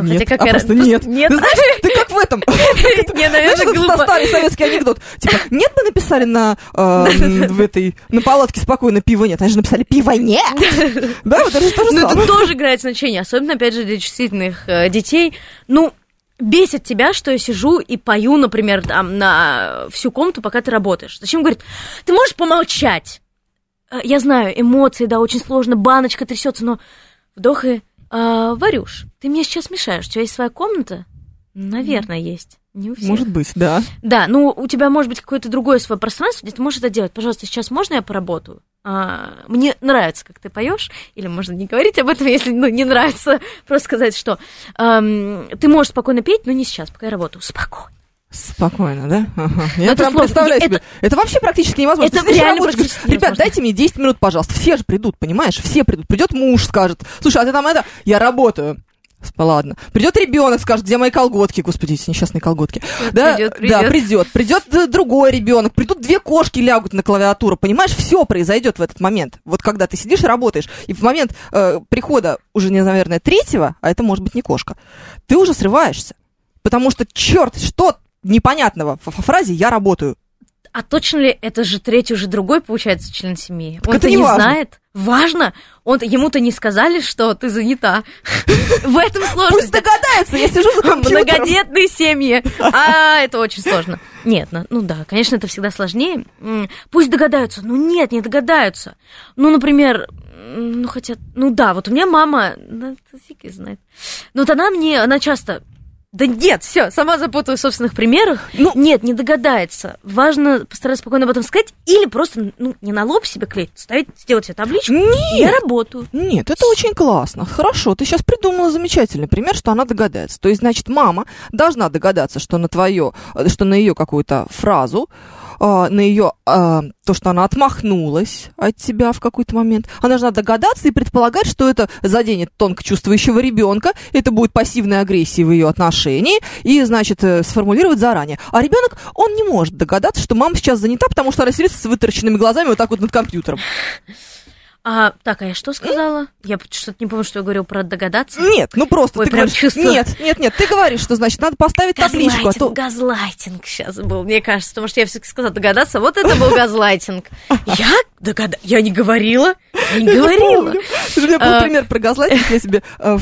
ну,
нет,
хотя
а
какая
просто нет.
Нет,
Ты знаешь, ты как в этом.
не, наверное, глупо.
этот старый советский анекдот. Типа, нет, мы написали на, эм, в этой, на палатке спокойно пиво нет. Они же написали пиво нет. Да, вот это же то же
Ну, это тоже играет значение, особенно, опять же, для чувствительных э, детей. Ну, бесит тебя, что я сижу и пою, например, там, на всю комнату, пока ты работаешь. Зачем говорит, ты можешь помолчать? Э, Я знаю, эмоции, да, очень сложно, баночка трясется, но вдох и «А, Варюш, ты мне сейчас мешаешь. У тебя есть своя комната? Наверное, есть. Не у всех.
Может быть, да.
Да, ну у тебя может быть какое-то другое свое пространство, где ты можешь это делать. Пожалуйста, сейчас можно я поработаю? А, мне нравится, как ты поешь, или можно не говорить об этом, если ну, не нравится, просто сказать, что ам, ты можешь спокойно петь, но не сейчас, пока я работаю. Спокойно.
Спокойно, да? Ага. Я
это
прям
сложно.
представляю
Это-
себе. Это вообще практически невозможно.
Это реально
говоришь, Ребят, дайте мне 10 минут, пожалуйста. Все же придут, понимаешь? Все придут. Придет муж, скажет, слушай, а ты там это... Я работаю. Ладно. Придет ребенок, скажет, где мои колготки, господи, эти несчастные колготки. Да, да, придет. Придет другой ребенок, придут две кошки лягут на клавиатуру, понимаешь? Все произойдет в этот момент. Вот когда ты сидишь и работаешь, и в момент э, прихода уже, не, наверное, третьего, а это может быть не кошка, ты уже срываешься. Потому что, черт, что непонятного в, фразе «я работаю».
а точно ли это же третий, уже другой, получается, член семьи?
Так
Он-то
это не
не
важно.
знает. Важно. Он ему-то не сказали, что ты занята. В этом
Пусть
сложность.
догадается, я сижу за компьютером.
Многодетные семьи. А это очень сложно. Нет, ну, ну да, конечно, это всегда сложнее. Пусть догадаются. Ну нет, не догадаются. Ну, например, ну хотя, ну да, вот у меня мама, да, это фиг знает. Ну вот она мне, она часто да нет, все, сама запутаю в собственных примерах.
Ну-
нет, не догадается. Важно постараться спокойно об этом сказать или просто, ну, не на лоб себе клеить, ставить, сделать себе табличку. Я
Нет,
работаю.
нет, это очень классно. Хорошо, ты сейчас придумала замечательный пример, что она догадается. То есть, значит, мама должна догадаться, что на твое, что на ее какую-то фразу, а, на ее а, то, что она отмахнулась от тебя в какой-то момент, она должна догадаться и предполагать, что это заденет тонко чувствующего ребенка, это будет пассивной агрессией в ее отношении, и, значит, э, сформулировать заранее. А ребенок, он не может догадаться, что мама сейчас занята, потому что она сидит с вытаращенными глазами вот так вот над компьютером.
А, так, а я что сказала? Я что-то не помню, что я говорил про догадаться.
Нет, ну просто
Ой,
ты
прям
говоришь,
чувствую.
нет, нет, нет, ты говоришь, что значит надо поставить табличку, а
Газлайтинг,
то
газлайтинг сейчас был, мне кажется, потому что я все-таки сказала догадаться, вот это был газлайтинг. Я догада... Я не говорила, я не говорила.
У меня был
А.
пример про газлайтинг, я себе э,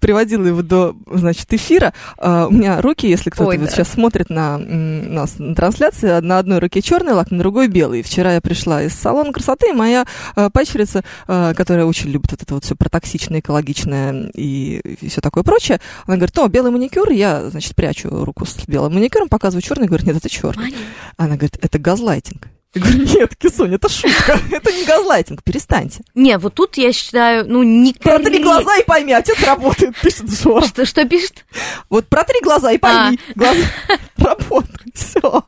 приводила его до, значит, эфира. А, У меня руки, если кто-то вот сейчас смотрит на нас на трансляции, на одной руке черный лак, на другой белый. Вчера я пришла из салона красоты, и моя э, падчерица, э, которая очень любит вот это вот все про токсичное, экологичное и, все такое прочее, она говорит, о, белый маникюр, я, значит, прячу руку с белым маникюром, показываю черный, говорит, нет, это черный. Она говорит, это газлайтинг. Я говорю, нет, Кисонь, это шутка, это не газлайтинг, перестаньте.
Не, вот тут я считаю, ну, не
Протри глаза и пойми, отец работает, пишет Жора.
Что, что пишет?
Вот протри глаза и пойми, глаза работают, все.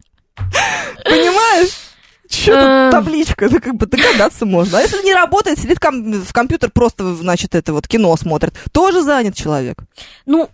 Понимаешь? Что
Эм.
тут табличка, это как бы догадаться можно. А если не работает, сидит ком- в компьютер, просто, значит, это вот кино смотрит, тоже занят человек.
Ну,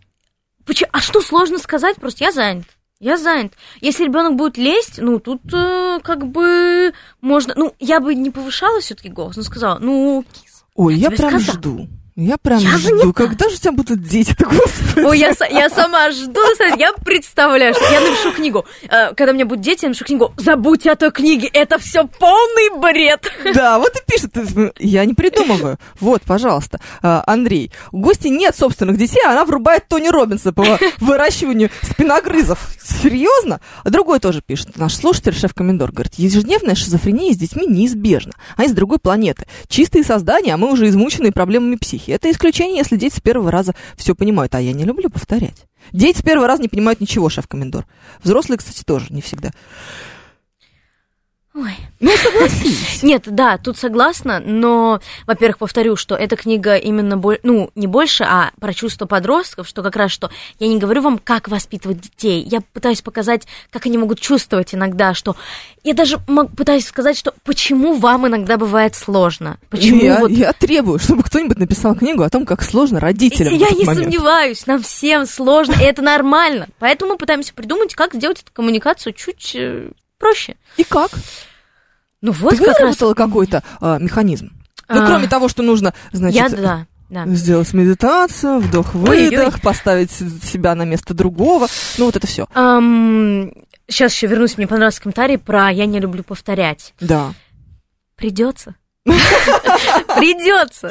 почему? А что сложно сказать? Просто я занят. Я занят. Если ребенок будет лезть, ну тут э, как бы можно. Ну, я бы не повышала все-таки голос, но сказала, ну, кис.
Ой, я
тебе
прям
сказала.
жду. Я прям
Я
жду. Когда же у тебя будут дети-то, господи?
Ой, я, я сама жду, я представляю, что я напишу книгу. Э, Когда у меня будут дети, я напишу книгу. Забудьте о той книге, это все полный бред.
Да, вот и пишет. Я не придумываю. Вот, пожалуйста, А, Андрей. У гости нет собственных детей, а она врубает Тони Робинса по выращиванию спиногрызов. Серьезно? А другой тоже пишет. Наш слушатель, шеф-комендор, говорит, ежедневная шизофрения с детьми неизбежна. Они с другой планеты. Чистые создания, а мы уже измученные проблемами психики. Это исключение, если дети с первого раза все понимают. А я не люблю повторять. Дети с первого раза не понимают ничего, шеф-комендор. Взрослые, кстати, тоже не всегда.
Ой.
Ну, согласись.
Нет, да, тут согласна, но, во-первых, повторю, что эта книга именно, бо- ну, не больше, а про чувства подростков, что как раз что я не говорю вам, как воспитывать детей, я пытаюсь показать, как они могут чувствовать иногда, что... Я даже мог- пытаюсь сказать, что почему вам иногда бывает сложно, почему
я,
вот...
я требую, чтобы кто-нибудь написал книгу о том, как сложно родителям.
Я не
момент.
сомневаюсь, нам всем сложно, и это нормально. Поэтому мы пытаемся придумать, как сделать эту коммуникацию чуть э, проще.
И как?
Ну вот
Ты
как раз...
какой-то а, механизм? Ну,
А,
кроме того, что нужно, значит,
Я, да, да.
сделать медитацию, вдох-выдох, поставить себя на место другого. Ну, вот это все.
сейчас еще вернусь, мне понравился комментарий про «я не люблю повторять».
Да.
Придется. Придется.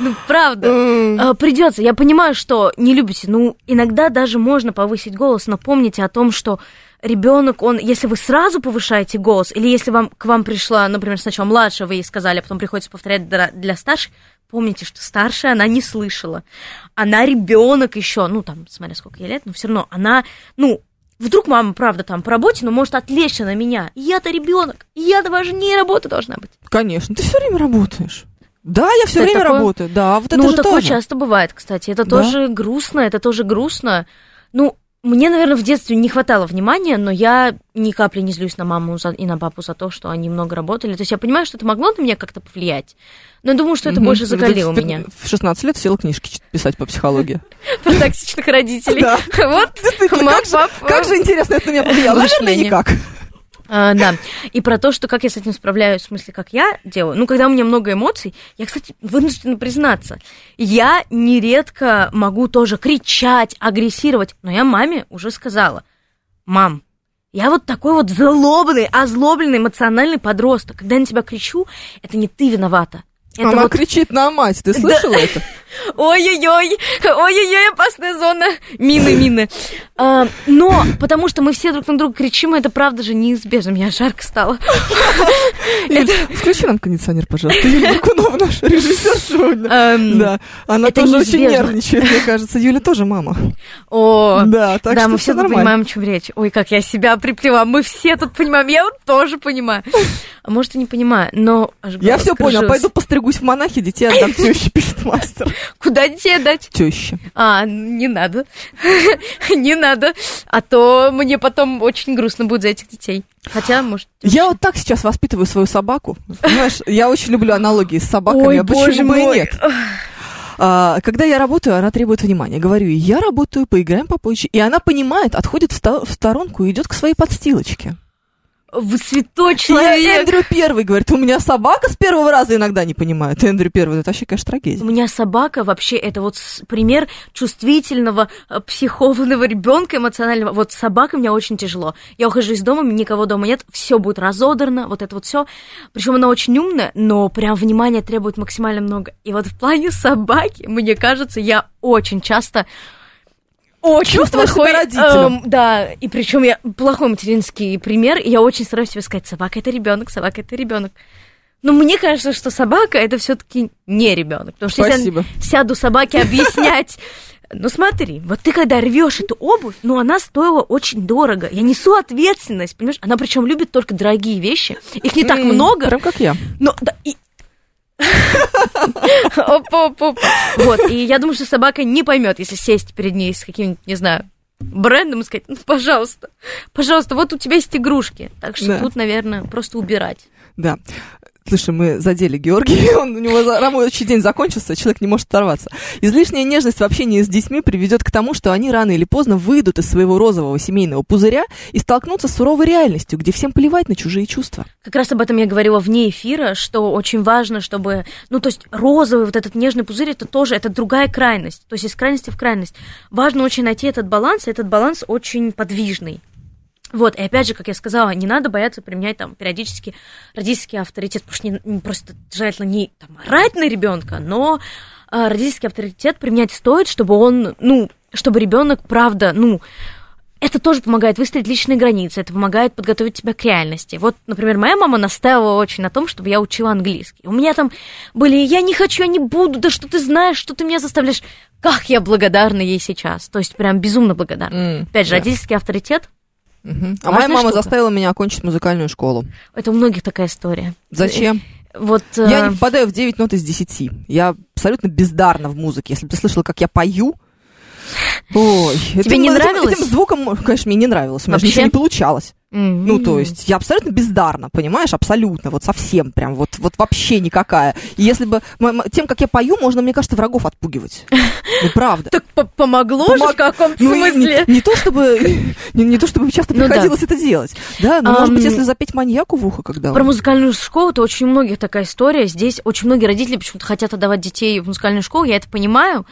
Ну, правда. Придется. Я понимаю, что не любите. Ну, иногда даже можно повысить голос, но помните о том, что ребенок, он, если вы сразу повышаете голос, или если вам к вам пришла, например, сначала младшая, вы ей сказали, а потом приходится повторять для, для старших, помните, что старшая она не слышала. Она ребенок еще, ну там, смотря сколько ей лет, но все равно она, ну, вдруг мама, правда, там по работе, но может отвлечься на меня. Я-то ребенок, я-то важнее работа должна быть.
Конечно, ты все время работаешь. Да, я все время
такое-
работаю. Да, вот это
ну,
же
такое
тоже.
часто бывает, кстати. Это
Да?
тоже грустно, это тоже грустно. Ну, мне, наверное, в детстве не хватало внимания, но я ни капли не злюсь на маму за- и на папу за то, что они много работали. То есть я понимаю, что это могло на меня как-то повлиять, но я думаю, что это
Мгм.
больше
Ты
закалило
в-
меня.
В 16 лет села книжки писать по психологии.
Про токсичных родителей. Вот, мам,
как же-
пап,
Как же интересно это на меня повлияло. Наверное, никак.
А, да. И про то, что как я с этим справляюсь, в смысле, как я делаю. Ну, когда у меня много эмоций, я, кстати, вынуждена признаться, я нередко могу тоже кричать, агрессировать, но я маме уже сказала, мам, Я вот такой вот злобный, озлобленный, эмоциональный подросток. Когда я на тебя кричу, это не ты виновата. Это
Она
вот
кричит на мать, ты слышала это?
Ой-ой-ой, ой-ой-ой, опасная зона. Мины, мины. А, но потому что мы все друг на друга кричим, это правда же неизбежно. Мне жарко стало.
Включи нам кондиционер, пожалуйста. Юлия Бакунова, наш режиссер сегодня.
Эм,
Да, она тоже очень нервничает, мне кажется. Юля тоже мама.
О,
Да, так
да, мы все тут понимаем, о чем речь. Ой, как я себя приплела. Мы все тут понимаем. Я вот тоже понимаю. А может, и не понимаю, но...
Я все понял, пойду постригусь в монахи, детей отдам теще, пишет мастер.
Куда детей отдать?
Теща.
А, не надо. Не надо. А то мне потом очень грустно будет за этих детей. Хотя, может...
Я вот так сейчас воспитываю свою собаку. Понимаешь, я очень люблю аналогии с собаками,
Ой,
а почему
боже
и
мой.
нет? А, когда я работаю, она требует внимания. Говорю я работаю, поиграем попозже. И она понимает, отходит в, ста- в сторонку и идет к своей подстилочке.
Вы святой
Я
человек.
Эндрю первый говорит, у меня собака с первого раза иногда не понимает. Эндрю первый, это вообще, конечно,
У
трагедия.
меня собака вообще это вот пример чувствительного, э, психованного ребенка эмоционального. Вот с собакой мне очень тяжело. Я ухожу из дома, никого дома нет, все будет разодрано, вот это вот все. Причем она очень умная, но прям внимания требует максимально много. И вот в плане собаки, мне кажется, я очень часто очень
Чувствуешь
плохой,
родителем.
эм, да, и причем я плохой материнский пример, и я очень стараюсь себе сказать, собака это ребенок, собака это ребенок. Но мне кажется, что собака это все-таки не ребенок. Потому что
Спасибо.
если я сяду собаке объяснять. Ну смотри, вот ты когда рвешь эту обувь, ну она стоила очень дорого. Я несу ответственность, понимаешь? Она причем любит только дорогие вещи. Их не так много.
Прям как я.
Но да, и... Опа. Вот, и я думаю, что собака не поймет, если сесть перед ней с каким-нибудь, не знаю, брендом и сказать, ну, пожалуйста, пожалуйста, вот у тебя есть игрушки. Так что
Да.
тут, наверное, просто убирать.
Да. Слушай, мы задели Георгия, он, у него рабочий день закончился, человек не может оторваться. Излишняя нежность в общении с детьми приведет к тому, что они рано или поздно выйдут из своего розового семейного пузыря и столкнутся с суровой реальностью, где всем плевать на чужие чувства.
Как раз об этом я говорила вне эфира, что очень важно, чтобы... Ну, то есть розовый вот этот нежный пузырь, это тоже, это другая крайность. То есть из крайности в крайность. Важно очень найти этот баланс, и этот баланс очень подвижный. Вот, и опять же, как я сказала, не надо бояться применять там периодически родительский авторитет, потому что не, не просто желательно не там, орать на ребенка, но а, родительский авторитет применять стоит, чтобы он, ну, чтобы ребенок, правда, ну, это тоже помогает выстроить личные границы, это помогает подготовить тебя к реальности. Вот, например, моя мама настаивала очень на том, чтобы я учила английский. У меня там были «я не хочу, я не буду, да что ты знаешь, что ты меня заставляешь». Как я благодарна ей сейчас, то есть прям безумно благодарна.
М,
Опять же,
да.
родительский авторитет,
Мгм. А
Важная
моя мама
штука.
заставила меня окончить музыкальную школу.
это у многих такая история.
Зачем?
Вот...
Я
э,
не попадаю в 9 нот из 10. Я абсолютно бездарна в музыке. Если бы ты слышала, как я пою, Ой,
Тебе не
этим-
нравилось?
Этим звуком, конечно, мне не нравилось. У меня же
Вообще?
ничего не получалось.
м,
Ну, то есть, я абсолютно бездарна, понимаешь? Абсолютно, вот совсем прям, вот, вот вообще никакая. И если бы тем, как я пою, можно, мне кажется, врагов отпугивать. Ну, правда.
Так по- помогло же в каком-то
Ну,
смысле?
Не, не то чтобы не, не то чтобы часто
Ну да.
приходилось это делать, да, но может быть, если запеть маньяку в ухо, когда
Про
он-
музыкальную школу, то очень многих такая история. Здесь очень многие родители почему-то хотят отдавать детей в музыкальную школу, я это понимаю.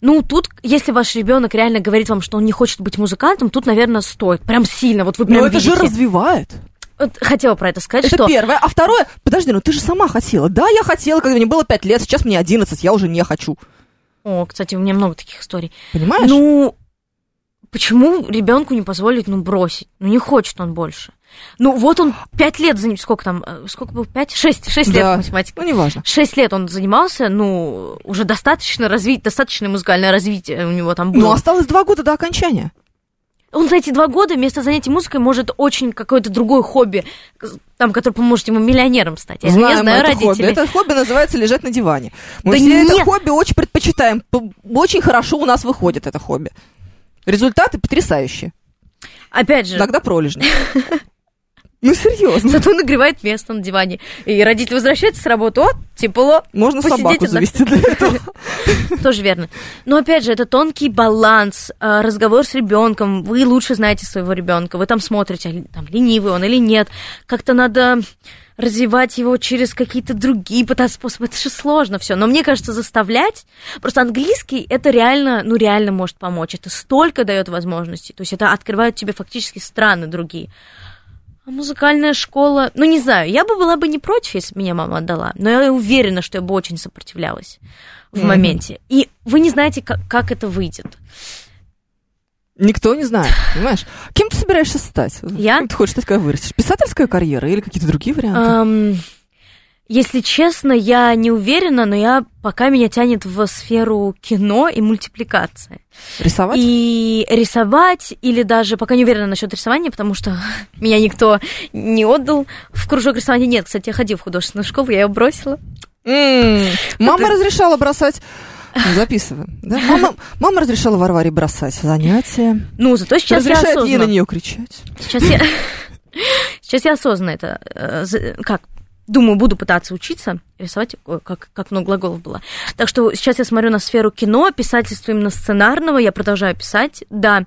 Ну, тут, если ваш ребенок реально говорит вам, что он не хочет быть музыкантом, тут, наверное, стоит. Прям сильно. Вот вы прям
Ну, это же развивает.
Хотела про это сказать,
Это
что...
первое. А второе, подожди, ну ты же сама хотела. Да, я хотела, когда мне было 5 лет, сейчас мне 11, я уже не хочу.
О, кстати, у меня много таких историй.
Понимаешь?
Ну, почему ребенку не позволить, ну, бросить? Ну, не хочет он больше. Ну, вот он пять лет за ним, сколько там, э, сколько было, пять? Шесть, шесть лет математика.
Ну, неважно.
Шесть лет он занимался, ну, уже достаточно развить, достаточное музыкальное развитие у него там было.
Ну, осталось два года до окончания.
Он за эти два года вместо занятий музыкой может очень какое-то другое хобби, там, которое поможет ему миллионером стать. Я,
Знаем
я знаю
это
родителей.
хобби. Это хобби называется лежать на диване. Мы
Да
все это
нет.
хобби очень предпочитаем. Очень хорошо у нас выходит это хобби. Результаты потрясающие.
Опять же,
Иногда пролежни. Ну, серьезно.
Зато нагревает место на диване. И родитель возвращается с работы, о, тепло.
Можно собаку завести для этого.
Тоже верно. Но опять же, это тонкий баланс, э, разговор с ребенком. Вы лучше знаете своего ребенка. Вы там смотрите, а там ленивый он или нет. Как-то надо развивать его через какие-то другие пытаться способы. Это же сложно все. Но мне кажется, заставлять. Просто английский это реально, ну реально может помочь. Это столько дает возможностей. То есть это открывает тебе фактически страны другие. А музыкальная школа, ну не знаю, я бы была бы не против, если бы меня мама отдала, но я уверена, что я бы очень сопротивлялась в
Мгм.
моменте. И вы не знаете, как, как это выйдет.
Никто не знает, понимаешь? Кем ты собираешься стать?
Я?
Кем ты хочешь стать, когда вырастешь? Писательская карьера или какие-то другие варианты?
Ам, если честно, я не уверена, но я пока меня тянет в сферу кино и мультипликации.
Рисовать?
И рисовать, или даже пока не уверена насчет рисования, потому что меня никто не отдал в кружок рисования. Нет, кстати, я ходила в художественную школу, я ее бросила.
Мама разрешала бросать... Ну, Записываем. Да? Мама, мама разрешала Варваре бросать занятия.
Ну, зато сейчас я
Разрешает ей
осознанно.
на нее кричать.
Сейчас я, сейчас я осознанно это, э, как, думаю, буду пытаться учиться рисовать, ой, как, как много глаголов было. Так что сейчас я смотрю на сферу кино, писательства именно сценарного, я продолжаю писать, да.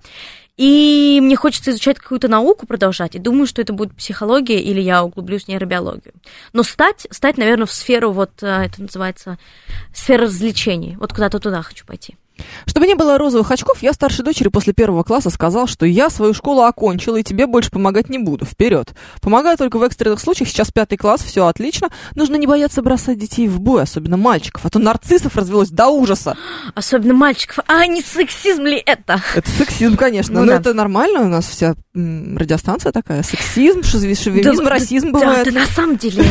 И мне хочется изучать какую-то науку продолжать, и думаю, что это будет психология, или я углублюсь в нейробиологию. Но стать, стать, наверное, в сферу, вот э, это называется, сфера развлечений. Вот куда-то туда хочу пойти.
Чтобы не было розовых очков, я старшей дочери после первого класса сказал, что я свою школу окончила и тебе больше помогать не буду. Вперед. Помогаю только в экстренных случаях. Сейчас пятый класс, все отлично. Нужно не бояться бросать детей в бой, особенно мальчиков, а то нарциссов развелось до ужаса.
Особенно мальчиков. А не сексизм ли это?
Это сексизм, конечно,
Ну
но
да.
это нормально. У нас вся радиостанция такая. Сексизм, шовинизм,
Да,
расизм
да,
бывает.
Да, на самом деле,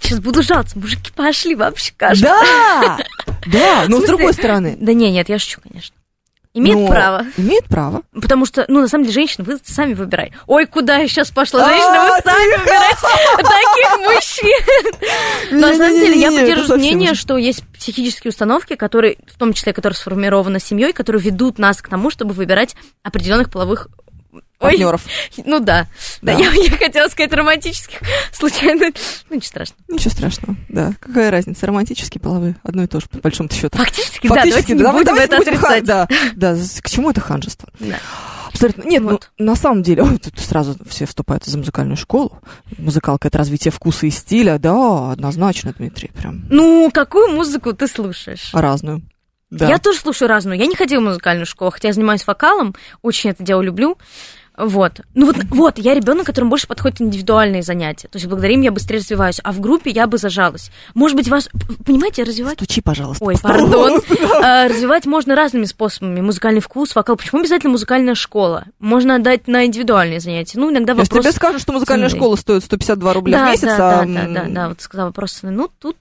сейчас буду жаловаться, мужики пошли вообще кажется.
Да, да, но с другой стороны.
Да не, нет, я шучу, конечно. Имеет
но-
право.
Имеет право.
Потому что, ну, на самом деле, женщины, вы сами выбирай. Ой, куда я сейчас пошла?
А,
Женщины, вы сами выбирайте таких мужчин. На самом деле, я поддерживаю мнение, что есть психические установки, которые, в том числе, которые сформированы семьей, которые ведут нас к тому, чтобы выбирать определенных половых Ой,
Партнеров.
ну да. Да,
Да.
я, я хотела сказать романтических, случайно. Ну, ничего страшного.
Ничего страшного, да. Какая разница, романтические, половые, одно и то же, по большому счету.
Фактически, да, давайте не
давай-
будем
давайте
это
будем
отрицать.
Да, да, с- к чему это ханжество?
Да.
Абсолютно. Нет,
Вот.
ну, на самом деле, ой, тут сразу все вступают за музыкальную школу. Музыкалка — это развитие вкуса и стиля. Да, однозначно, Дмитрий, прям
Ну, какую музыку ты слушаешь?
разную. Да.
Я тоже слушаю разную. Я не ходила в музыкальную школу, хотя я занимаюсь вокалом, очень это дело люблю. Вот. Ну вот, вот, я ребенок, которому больше подходят индивидуальные занятия. То есть благодаря им я быстрее развиваюсь, а в группе я бы зажалась. Может быть, вас, понимаете, развивать...
Стучи, пожалуйста.
Ой, пардон. А, Развивать можно разными способами. Музыкальный вкус, вокал. Почему обязательно музыкальная школа? Можно отдать на индивидуальные занятия. Ну, иногда
Если
вопрос...
тебе скажут, что музыкальная школа стоит 152 рубля
да,
в месяц,
да,
а,
да, да, да, да, вот сказала вопрос. Ну, тут...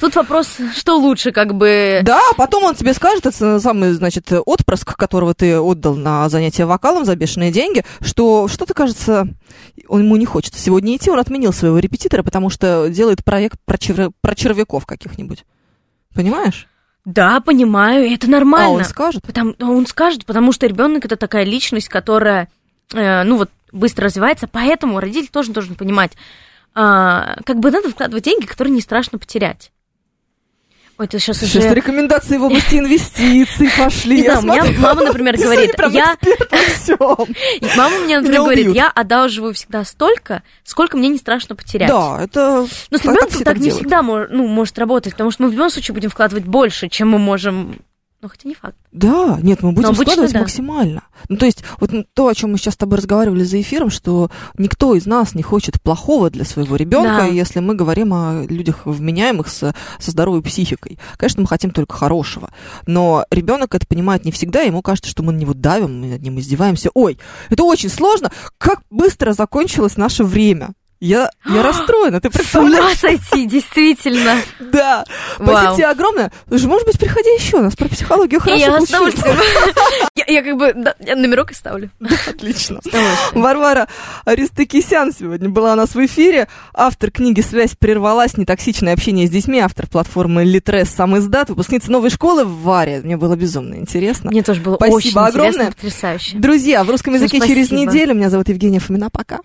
Тут вопрос, что лучше, как бы...
Да, а потом он тебе скажет, это самый, значит, отпрыск, которого ты отдал на занятие вокалом за бешеные деньги, что что-то, кажется, он ему не хочется сегодня идти, он отменил своего репетитора, потому что делает проект про, чер- про червяков каких-нибудь. Понимаешь?
Да, понимаю, это
А
нормально.
он скажет.
Потому, а он скажет, потому что ребенок это такая личность, которая, э, ну вот, быстро развивается, поэтому родитель тоже должен понимать, а, как бы надо вкладывать деньги, которые не страшно потерять. Ой, это сейчас
Сейчас
уже...
рекомендации в области инвестиций пошли.
Не знаю, у меня мама, например, говорит, я- Мама мне, например, говорит, я одалживаю всегда столько, сколько мне не страшно потерять.
Да, это...
Но с
так
ребенком так, не всегда ну, может работать, потому что мы в любом случае будем вкладывать больше, чем мы можем. Ну, хотя не факт.
Да, нет, мы будем
Но обычно
складывать
да.
максимально. Ну, то есть, вот то, о чем мы сейчас с тобой разговаривали за эфиром, что никто из нас не хочет плохого для своего ребенка,
Да.
если мы говорим о людях вменяемых со, со здоровой психикой. Конечно, мы хотим только хорошего. Но ребенок это понимает не всегда, ему кажется, что мы на него давим, мы над ним издеваемся. Ой, это очень сложно. Как быстро закончилось наше время. Я, я расстроена, ты
С
представляешь?
ума сойти, действительно.
Да. Спасибо тебе огромное. Слушай, может быть, приходи еще, у нас про психологию
И
хорошо
я с удовольствием. Я как бы номерок оставлю.
Отлично.
С удовольствием.
Варвара Аристокисян сегодня была у нас в эфире. Автор книги «Связь прервалась. Нетоксичное общение с детьми». Автор платформы Литрес сам издат. Выпускница новой школы в Варе. Мне было безумно интересно.
Мне тоже было
Спасибо
очень
огромное.
интересно, потрясающе.
Друзья, в русском языке через неделю. Меня зовут Евгения Фомина. Пока.